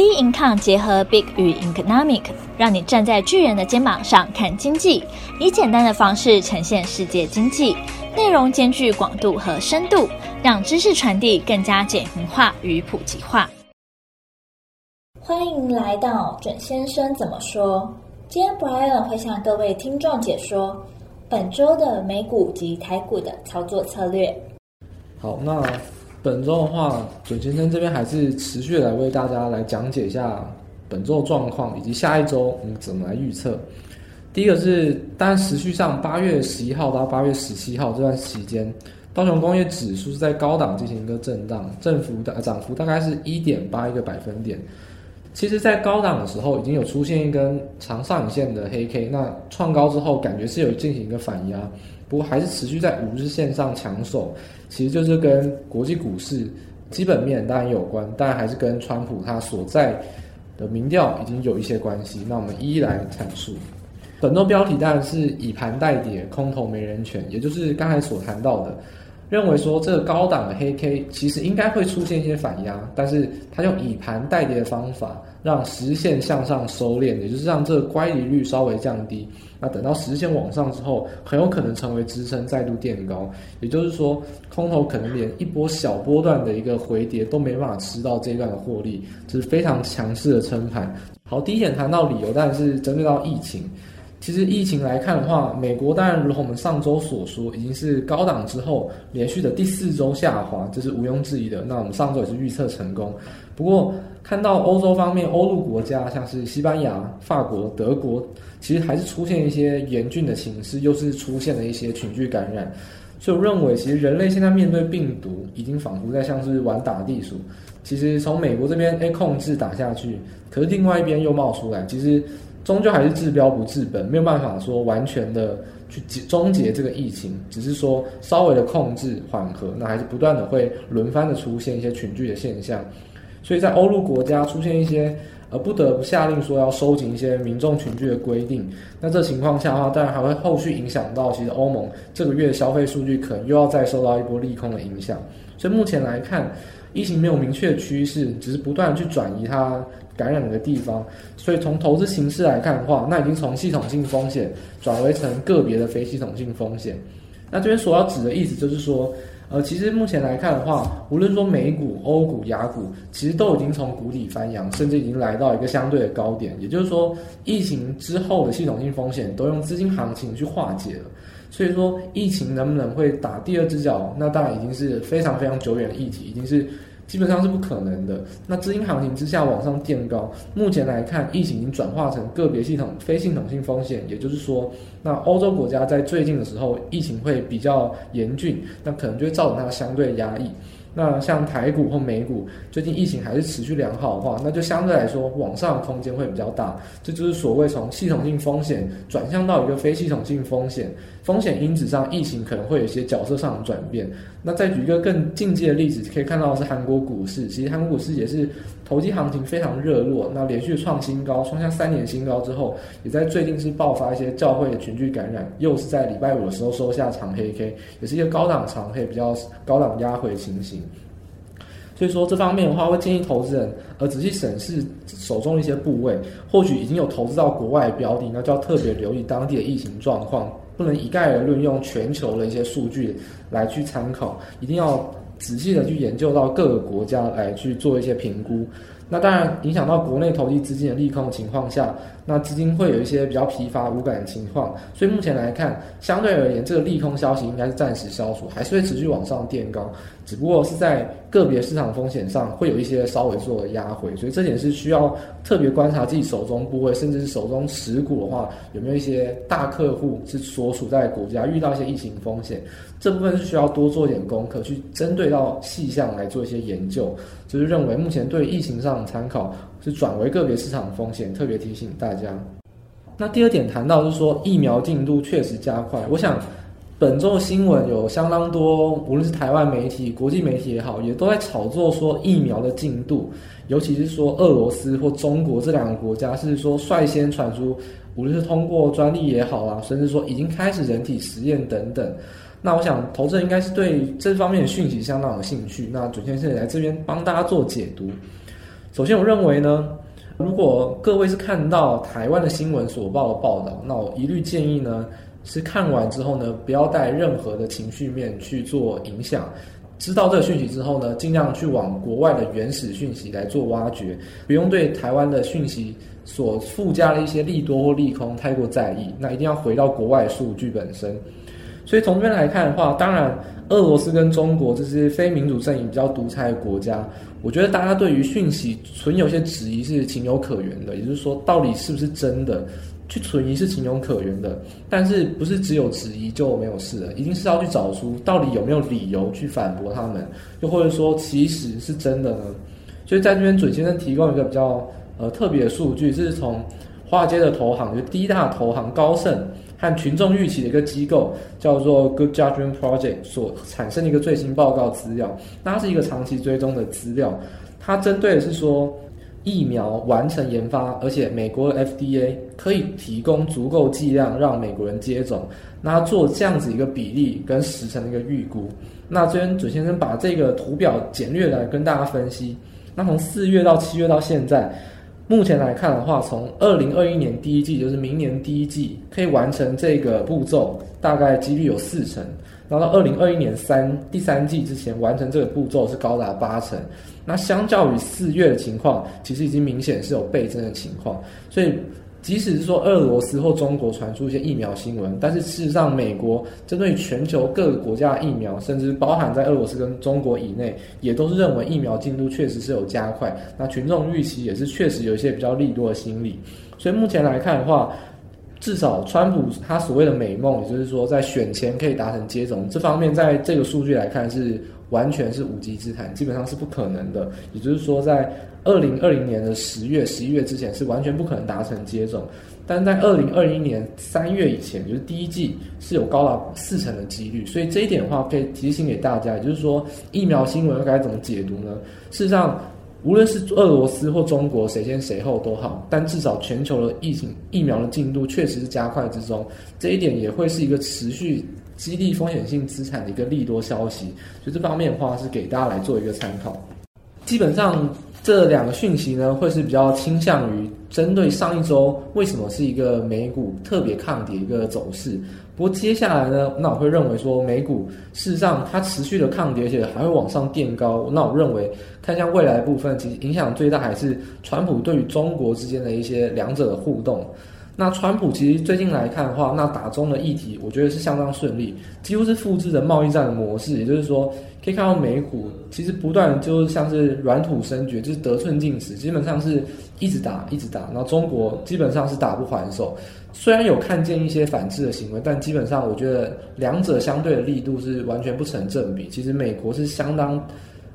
B Income 结合 Big 与 Economic，让你站在巨人的肩膀上看经济，以简单的方式呈现世界经济，内容兼具广度和深度，让知识传递更加简明化与普及化。欢迎来到准先生怎么说？今天 Brian 会向各位听众解说本周的美股及台股的操作策略。好，那。本周的话，准先生这边还是持续来为大家来讲解一下本周的状况，以及下一周我们怎么来预测。第一个是，当然持续上八月十一号到八月十七号这段期间，道琼工业指数是在高档进行一个震荡，振幅的涨幅大概是一点八一个百分点。其实，在高档的时候已经有出现一根长上影线的黑 K，那创高之后感觉是有进行一个反压。不过还是持续在五日线上抢手，其实就是跟国际股市基本面当然有关，但还是跟川普他所在的民调已经有一些关系。那我们一一来阐述。本周标题当然是以盘代跌，空头没人权，也就是刚才所谈到的。认为说这个高档的黑 K 其实应该会出现一些反压，但是它用以盘代跌的方法让实线向上收敛，也就是让这个乖离率稍微降低。那等到实线往上之后，很有可能成为支撑，再度垫高。也就是说，空头可能连一波小波段的一个回跌都没办法吃到这一段的获利，这是非常强势的撑盘。好，第一点谈到理由，当然是针对到疫情。其实疫情来看的话，美国当然如我们上周所说，已经是高档之后连续的第四周下滑，这是毋庸置疑的。那我们上周也是预测成功。不过看到欧洲方面，欧陆国家像是西班牙、法国、德国，其实还是出现一些严峻的形势，又是出现了一些群聚感染。所以我认为，其实人类现在面对病毒，已经仿佛在像是玩打地鼠。其实从美国这边诶控制打下去，可是另外一边又冒出来，其实。终究还是治标不治本，没有办法说完全的去终结这个疫情，只是说稍微的控制缓和，那还是不断的会轮番的出现一些群聚的现象，所以在欧陆国家出现一些呃不得不下令说要收紧一些民众群聚的规定，那这情况下的话，当然还会后续影响到其实欧盟这个月消费数据可能又要再受到一波利空的影响，所以目前来看。疫情没有明确的趋势，只是不断去转移它感染的地方，所以从投资形式来看的话，那已经从系统性风险转为成个别的非系统性风险。那这边所要指的意思就是说，呃，其实目前来看的话，无论说美股、欧股、亚股，其实都已经从谷底翻扬，甚至已经来到一个相对的高点。也就是说，疫情之后的系统性风险都用资金行情去化解了。所以说，疫情能不能会打第二只脚？那当然已经是非常非常久远的议题，已经是基本上是不可能的。那资金行情之下往上垫高，目前来看，疫情已经转化成个别系统非系统性风险，也就是说，那欧洲国家在最近的时候疫情会比较严峻，那可能就会造成它相对压抑。那像台股或美股，最近疫情还是持续良好的话，那就相对来说往上的空间会比较大。这就是所谓从系统性风险转向到一个非系统性风险，风险因子上疫情可能会有一些角色上的转变。那再举一个更进阶的例子，可以看到是韩国股市，其实韩国股市也是。投机行情非常热络，那连续创新高，创下三年新高之后，也在最近是爆发一些教会的群聚感染，又是在礼拜五的时候收下长黑 K，也是一个高档长黑比较高档压回情形。所以说这方面的话，会建议投资人呃仔细审视手中一些部位，或许已经有投资到国外的标的，那就要特别留意当地的疫情状况，不能一概而论，用全球的一些数据来去参考，一定要。仔细的去研究到各个国家来去做一些评估，那当然影响到国内投机资金的利空情况下，那资金会有一些比较疲乏无感的情况，所以目前来看，相对而言，这个利空消息应该是暂时消除，还是会持续往上垫高，只不过是在个别市场风险上会有一些稍微做压回，所以这点是需要特别观察自己手中部位，甚至是手中持股的话，有没有一些大客户是所处在国家遇到一些疫情风险，这部分是需要多做一点功课，去针对到细项来做一些研究，就是认为目前对疫情上的参考是转为个别市场风险，特别提醒大家。那第二点谈到就是说疫苗进度确实加快，我想本周新闻有相当多，无论是台湾媒体、国际媒体也好，也都在炒作说疫苗的进度，尤其是说俄罗斯或中国这两个国家是说率先传出，无论是通过专利也好啊，甚至说已经开始人体实验等等。那我想投资人应该是对这方面的讯息相当有兴趣。那准先生也来这边帮大家做解读。首先，我认为呢，如果各位是看到台湾的新闻所报的报道，那我一律建议呢，是看完之后呢，不要带任何的情绪面去做影响。知道这个讯息之后呢，尽量去往国外的原始讯息来做挖掘，不用对台湾的讯息所附加的一些利多或利空太过在意。那一定要回到国外数据本身。所以从这边来看的话，当然俄罗斯跟中国这些非民主阵营比较独裁的国家，我觉得大家对于讯息存有些质疑是情有可原的。也就是说，到底是不是真的？去存疑是情有可原的，但是不是只有质疑就没有事了？一定是要去找出到底有没有理由去反驳他们，又或者说其实是真的呢？所以在这边准先生提供一个比较呃特别的数据，这是从华尔街的投行，就是第一大投行高盛和群众预期的一个机构叫做 Good Judgment Project 所产生的一个最新报告资料，那它是一个长期追踪的资料，它针对的是说。疫苗完成研发，而且美国 FDA 可以提供足够剂量让美国人接种。那做这样子一个比例跟时程的一个预估。那这边准先生把这个图表简略来跟大家分析。那从四月到七月到现在，目前来看的话，从二零二一年第一季，就是明年第一季可以完成这个步骤，大概几率有四成。然后到二零二一年三第三季之前完成这个步骤是高达八成，那相较于四月的情况，其实已经明显是有倍增的情况。所以即使是说俄罗斯或中国传出一些疫苗新闻，但是事实上美国针对全球各个国家的疫苗，甚至包含在俄罗斯跟中国以内，也都是认为疫苗进度确实是有加快。那群众预期也是确实有一些比较利多的心理。所以目前来看的话，至少，川普他所谓的美梦，也就是说在选前可以达成接种，这方面在这个数据来看是完全是无稽之谈，基本上是不可能的。也就是说，在二零二零年的十月、十一月之前是完全不可能达成接种，但在二零二一年三月以前，就是第一季是有高达四成的几率。所以这一点的话，可以提醒给大家，也就是说疫苗新闻该怎么解读呢？事实上。无论是俄罗斯或中国谁先谁后都好，但至少全球的疫情疫苗的进度确实是加快之中，这一点也会是一个持续激励风险性资产的一个利多消息。所以这方面的话是给大家来做一个参考。基本上这两个讯息呢，会是比较倾向于针对上一周为什么是一个美股特别抗跌一个走势。不过接下来呢，那我会认为说美股事实上它持续的抗跌，而且还会往上垫高。那我认为看向未来部分，其实影响最大还是川普对于中国之间的一些两者的互动。那川普其实最近来看的话，那打中的议题，我觉得是相当顺利，几乎是复制的贸易战的模式。也就是说，可以看到美股其实不断就是像是软土生掘，就是得寸进尺，基本上是一直打一直打。然后中国基本上是打不还手。虽然有看见一些反制的行为，但基本上我觉得两者相对的力度是完全不成正比。其实美国是相当，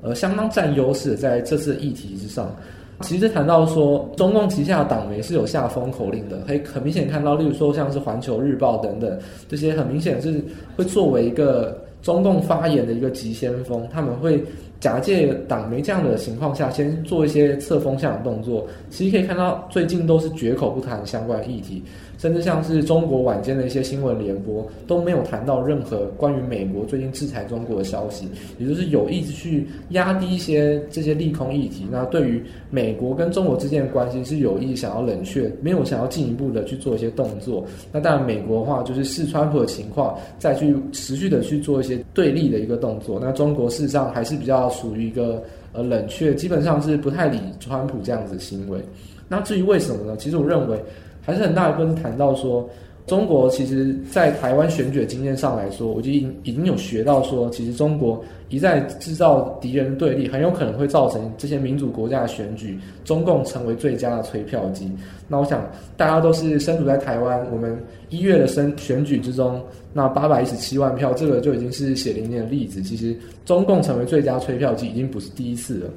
呃，相当占优势在这次议题之上。其实谈到说中共旗下的党媒是有下封口令的，可以很明显看到，例如说像是《环球日报》等等这些，很明显是会作为一个中共发言的一个急先锋，他们会。假借党媒这样的情况下，先做一些侧风向的动作。其实可以看到，最近都是绝口不谈相关议题，甚至像是中国晚间的一些新闻联播都没有谈到任何关于美国最近制裁中国的消息，也就是有意去压低一些这些利空议题。那对于美国跟中国之间的关系是有意想要冷却，没有想要进一步的去做一些动作。那当然，美国的话就是视川普的情况，再去持续的去做一些对立的一个动作。那中国事实上还是比较。属于一个呃冷却，基本上是不太理川普这样子的行为。那至于为什么呢？其实我认为还是很大一部分谈到说，中国其实在台湾选举的经验上来说，我就已经已经有学到说，其实中国一再制造敌人的对立，很有可能会造成这些民主国家的选举，中共成为最佳的催票机。那我想大家都是身处在台湾，我们一月的选选举之中。那八百一十七万票，这个就已经是血淋淋的例子。其实中共成为最佳催票机已经不是第一次了，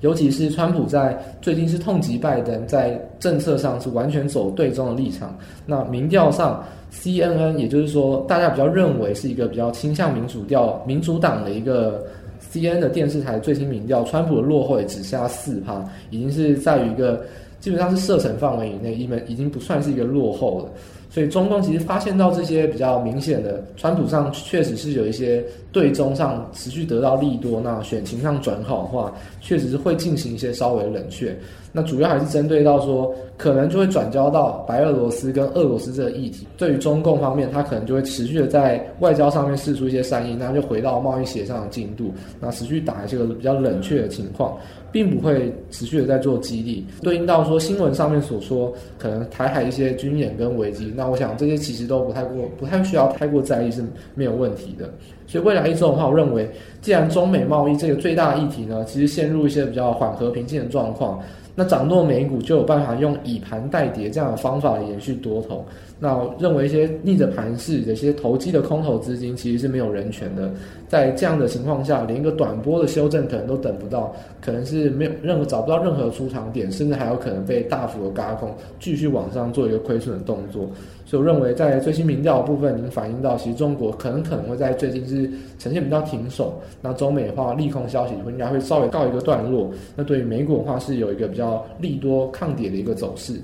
尤其是川普在最近是痛击拜登，在政策上是完全走对中的立场。那民调上，CNN 也就是说大家比较认为是一个比较倾向民主调、民主党的一个 CNN 的电视台最新民调，川普的落后也只剩下四趴，已经是在于一个基本上是射程范围以内，因为已经不算是一个落后了。所以中共其实发现到这些比较明显的，川普上确实是有一些对中上持续得到利多，那选情上转好的话，确实是会进行一些稍微冷却。那主要还是针对到说，可能就会转交到白俄罗斯跟俄罗斯这个议题。对于中共方面，他可能就会持续的在外交上面试出一些善意，那就回到贸易协商的进度，那持续打一些个比较冷却的情况，并不会持续的在做激励。对应到说新闻上面所说，可能台海一些军演跟危机，那我想这些其实都不太过，不太需要太过在意是没有问题的。所以未来来一周的话，我认为既然中美贸易这个最大议题呢，其实陷入一些比较缓和平静的状况。那涨多美股就有办法用以盘代跌这样的方法延续多头。那我认为一些逆着盘势的一些投机的空头资金其实是没有人权的。在这样的情况下，连一个短波的修正可能都等不到，可能是没有任何找不到任何出场点，甚至还有可能被大幅的轧空，继续往上做一个亏损的动作。所以我认为在最新民调部分已经反映到，其实中国可能可能会在最近是呈现比较停手。那中美的话利空消息应该会稍微告一个段落。那对于美股的话是有一个比较利多抗跌的一个走势。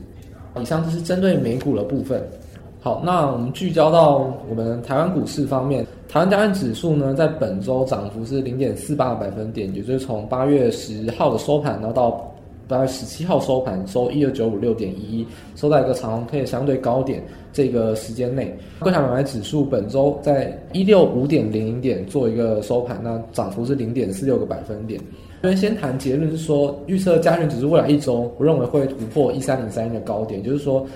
以上就是针对美股的部分。好，那我们聚焦到我们台湾股市方面，台湾加权指数呢，在本周涨幅是零点四八个百分点，也就是从八月十号的收盘，然后到大概十七号收盘收一二九五六点一一，收在一个长红 K 的相对高点这个时间内，柜台买卖指数本周在一六五点零零点做一个收盘，那涨幅是零点四六个百分点。因为先谈结论是说，预测加权指数未来一周，我认为会突破一三零三的高点，就是说。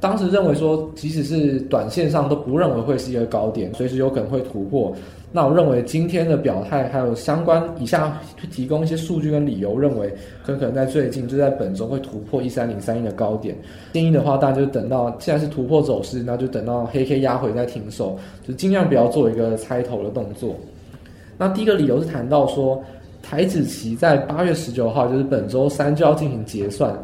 当时认为说，即使是短线上都不认为会是一个高点，随时有可能会突破。那我认为今天的表态还有相关以下提供一些数据跟理由，认为很可能在最近就在本周会突破一三零三一的高点。建议的话，大家就等到既然是突破走势，那就等到黑 K 压回再停手，就尽量不要做一个猜头的动作。那第一个理由是谈到说，台指期在八月十九号，就是本周三就要进行结算。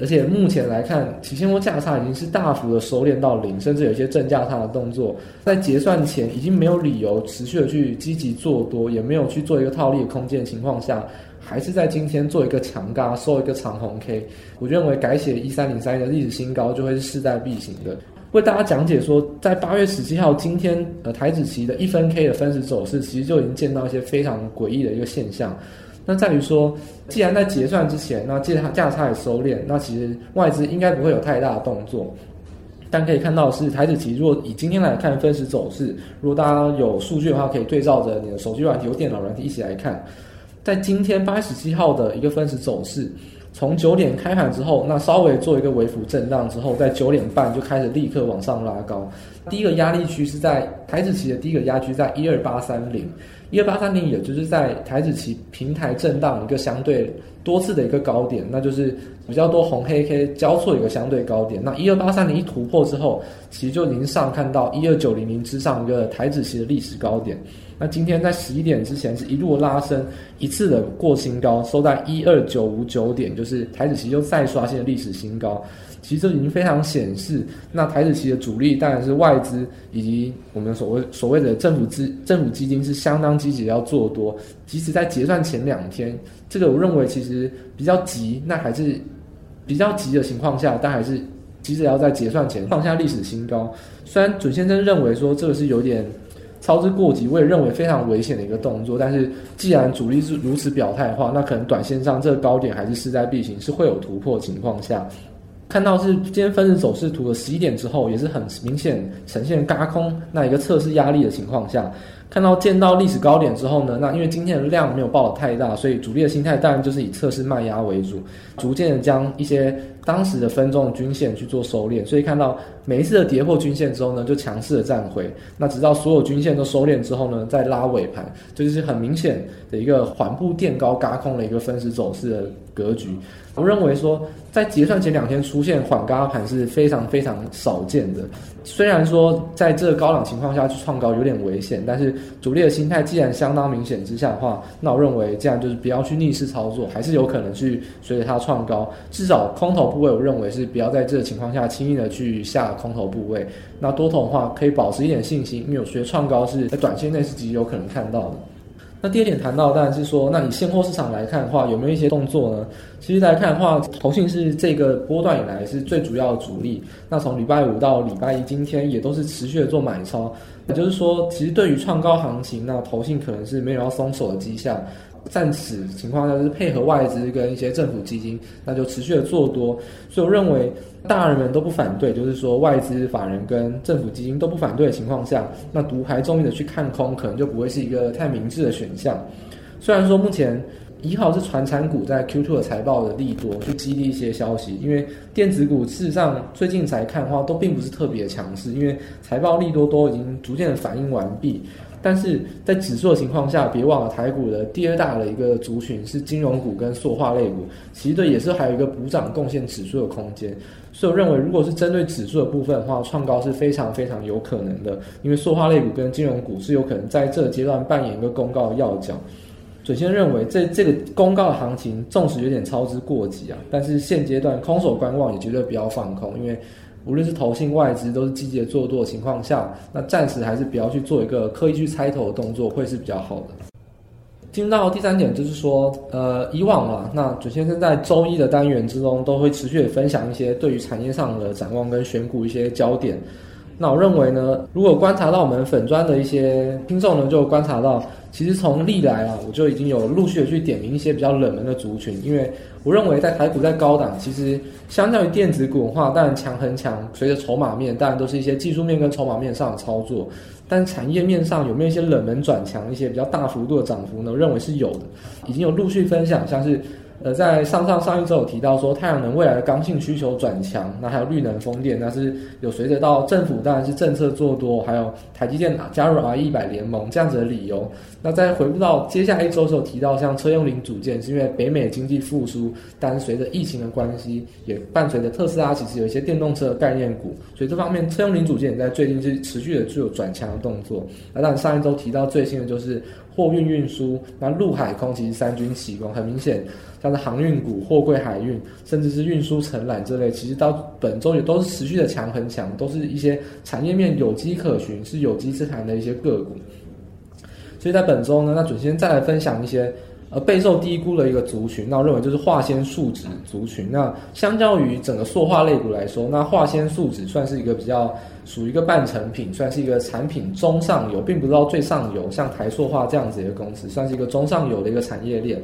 而且目前来看，期现货价差已经是大幅的收敛到零，甚至有一些正价差的动作。在结算前，已经没有理由持续的去积极做多，也没有去做一个套利的空间情况下，还是在今天做一个强轧，收一个长红 K。我认为改写一三零三的历史新高就会是势在必行的。为大家讲解说，在八月十七号今天，呃，台指期的一分 K 的分时走势，其实就已经见到一些非常诡异的一个现象。那在于说，既然在结算之前，那价价差也收敛，那其实外资应该不会有太大的动作。但可以看到是，台指期如果以今天来看分时走势，如果大家有数据的话，可以对照着你的手机软体或电脑软体一起来看，在今天八月十七号的一个分时走势，从九点开盘之后，那稍微做一个微幅震荡之后，在九点半就开始立刻往上拉高。第一个压力区是在台指期的第一个压区在一二八三零。一二八三零，也就是在台指期平台震荡一个相对多次的一个高点，那就是比较多红黑 K 交错一个相对高点。那一二八三零一突破之后，其实就已经上看到一二九零零之上一个台指期的历史高点。那今天在十一点之前是一路拉升，一次的过新高，收在一二九五九点，就是台指期又再刷新了历史新高。其实已经非常显示，那台子期的主力当然是外资以及我们所谓所谓的政府资政府基金是相当积极要做多。即使在结算前两天，这个我认为其实比较急，那还是比较急的情况下，但还是即使要在结算前创下历史新高。虽然准先生认为说这个是有点操之过急，我也认为非常危险的一个动作。但是既然主力是如此表态的话，那可能短线上这个高点还是势在必行，是会有突破情况下。看到是今天分时走势图的十一点之后，也是很明显呈现轧空那一个测试压力的情况下，看到见到历史高点之后呢，那因为今天的量没有爆得太大，所以主力的心态当然就是以测试卖压为主，逐渐的将一些当时的分钟的均线去做收敛，所以看到每一次的跌破均线之后呢，就强势的站回，那直到所有均线都收敛之后呢，再拉尾盘，这就是很明显的一个缓步垫高轧空的一个分时走势的格局。我认为说，在结算前两天出现缓轧盘是非常非常少见的。虽然说在这个高档情况下去创高有点危险，但是主力的心态既然相当明显之下的话，那我认为这样就是不要去逆势操作，还是有可能去随着它创高。至少空头部位，我认为是不要在这个情况下轻易的去下空头部位。那多头的话，可以保持一点信心，因为有些创高是在短期内是极有可能看到的。那第二点谈到当然是说，那你现货市场来看的话，有没有一些动作呢？其实来看的话，投信是这个波段以来是最主要的主力。那从礼拜五到礼拜一，今天也都是持续的做买超。也就是说，其实对于创高行情，那投信可能是没有要松手的迹象。暂时情况下就是配合外资跟一些政府基金，那就持续的做多。所以我认为大人们都不反对，就是说外资法人跟政府基金都不反对的情况下，那独排众议的去看空，可能就不会是一个太明智的选项。虽然说目前一号是传产股在 Q2 的财报的利多去激励一些消息，因为电子股事实上最近才看的话都并不是特别强势，因为财报利多都已经逐渐的反应完毕。但是在指数的情况下，别忘了台股的第二大的一个族群是金融股跟塑化类股，其实对也是还有一个补涨贡献指数的空间。所以我认为，如果是针对指数的部分的话，创高是非常非常有可能的，因为塑化类股跟金融股是有可能在这个阶段扮演一个公告要角。首先认为这这个公告的行情，纵使有点操之过急啊，但是现阶段空手观望也绝对不要放空，因为。无论是投信外资都是积极做多的情况下，那暂时还是不要去做一个刻意去猜头的动作，会是比较好的。进入到第三点，就是说，呃，以往啊，那准先生在周一的单元之中都会持续的分享一些对于产业上的展望跟选股一些焦点。那我认为呢，如果观察到我们粉砖的一些听众呢，就观察到，其实从历来啊，我就已经有陆续的去点名一些比较冷门的族群，因为我认为在台股在高档，其实相较于电子股的话，当然强很强，随着筹码面，当然都是一些技术面跟筹码面上的操作，但产业面上有没有一些冷门转强，一些比较大幅度的涨幅呢？我认为是有的，已经有陆续分享，像是。呃，在上上上一周有提到说，太阳能未来的刚性需求转强，那还有绿能风电，那是有随着到政府当然是政策做多，还有台积电加入 RE 一百联盟这样子的理由。那再回不到接下来一周时候提到，像车用零组件，是因为北美经济复苏，但随着疫情的关系，也伴随着特斯拉其实有一些电动车的概念股，所以这方面车用零组件也在最近是持续的具有转强的动作。那当然上一周提到最新的就是货运运输，那陆海空其实三军齐攻，很明显。像是航运股、货柜海运，甚至是运输承揽这类，其实到本周也都是持续的强很强，都是一些产业面有机可循，是有机之谈的一些个股。所以在本周呢，那准先再来分享一些而备受低估的一个族群，那我认为就是化纤树脂族群。那相较于整个塑化类股来说，那化纤树脂算是一个比较属于一个半成品，算是一个产品中上游，并不知道最上游，像台塑化这样子一个公司，算是一个中上游的一个产业链。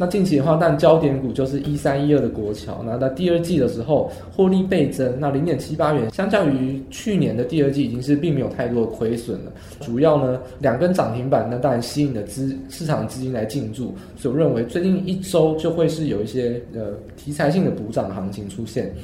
那近期的话，但焦点股就是一三一二的国桥。那在第二季的时候，获利倍增，那零点七八元，相较于去年的第二季，已经是并没有太多的亏损了。主要呢，两根涨停板，那当然吸引了资市场资金来进驻。所以我认为最近一周就会是有一些呃题材性的补涨行情出现。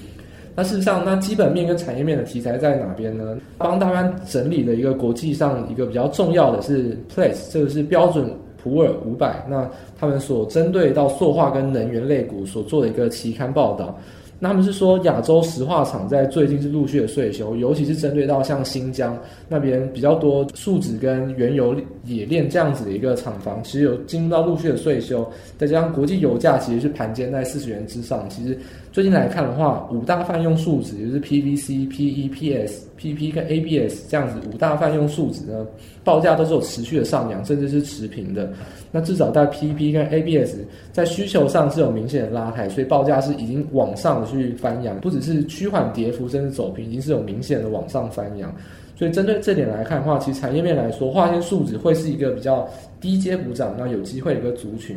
那事实上，那基本面跟产业面的题材在哪边呢？帮大家整理了一个国际上一个比较重要的是，place 这个是标准。普尔五百，那他们所针对到塑化跟能源类股所做的一个期刊报道，那他们是说亚洲石化厂在最近是陆续的税收，尤其是针对到像新疆那边比较多树脂跟原油冶炼这样子的一个厂房，其实有进入到陆续的税收，再加上国际油价其实是盘间在四十元之上，其实。最近来看的话，五大泛用树脂，也就是 PVC、PE、PS、PP 跟 ABS 这样子五大泛用树脂呢，报价都是有持续的上扬，甚至是持平的。那至少在 PP 跟 ABS 在需求上是有明显的拉抬，所以报价是已经往上去翻扬，不只是趋缓跌幅，甚至走平，已经是有明显的往上翻扬。所以针对这点来看的话，其实产业面来说，化纤树脂会是一个比较低阶补涨，那有机会的一个族群。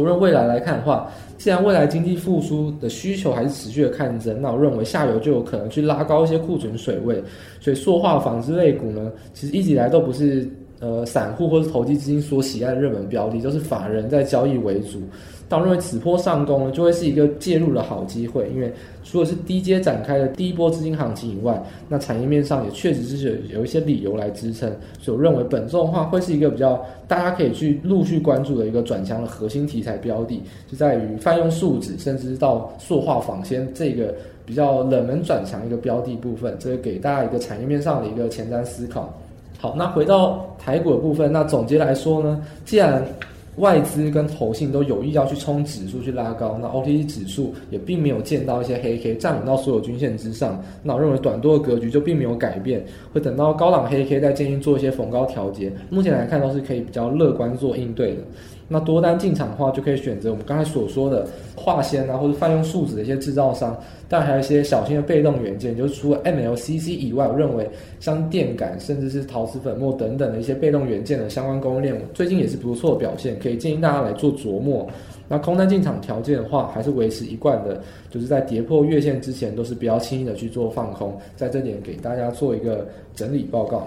所以，未来来看的话，既然未来经济复苏的需求还是持续的看增，那我认为下游就有可能去拉高一些库存水位。所以，塑化纺织类股呢，其实一直以来都不是呃散户或是投机资金所喜爱的热门标的，都是法人在交易为主。但我认为此波上攻呢，就会是一个介入的好机会，因为除了是低阶展开的第一波资金行情以外，那产业面上也确实是有有一些理由来支撑，所以我认为本周的话会是一个比较大家可以去陆续关注的一个转强的核心题材标的，就在于泛用树脂，甚至到塑化纺纤这个比较冷门转强一个标的部分，这个给大家一个产业面上的一个前瞻思考。好，那回到台股的部分，那总结来说呢，既然外资跟投信都有意要去冲指数去拉高，那 OTC 指数也并没有见到一些黑 K 站稳到所有均线之上，那我认为短多的格局就并没有改变，会等到高档黑 K 再进行做一些逢高调节。目前来看都是可以比较乐观做应对的。那多单进场的话，就可以选择我们刚才所说的化纤啊，或者泛用树脂的一些制造商，但还有一些小型的被动元件，就是除了 MLCC 以外，我认为像电感甚至是陶瓷粉末等等的一些被动元件的相关供应链，最近也是不错的表现，可以建议大家来做琢磨。那空单进场条件的话，还是维持一贯的，就是在跌破月线之前，都是比较轻易的去做放空。在这点给大家做一个整理报告。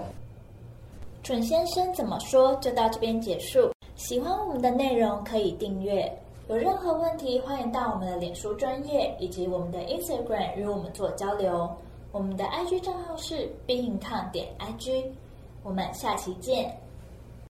准先生怎么说，就到这边结束。喜欢我们的内容可以订阅，有任何问题欢迎到我们的脸书专业以及我们的 Instagram 与我们做交流。我们的 IG 账号是 b e i n g c o n 点 IG，我们下期见。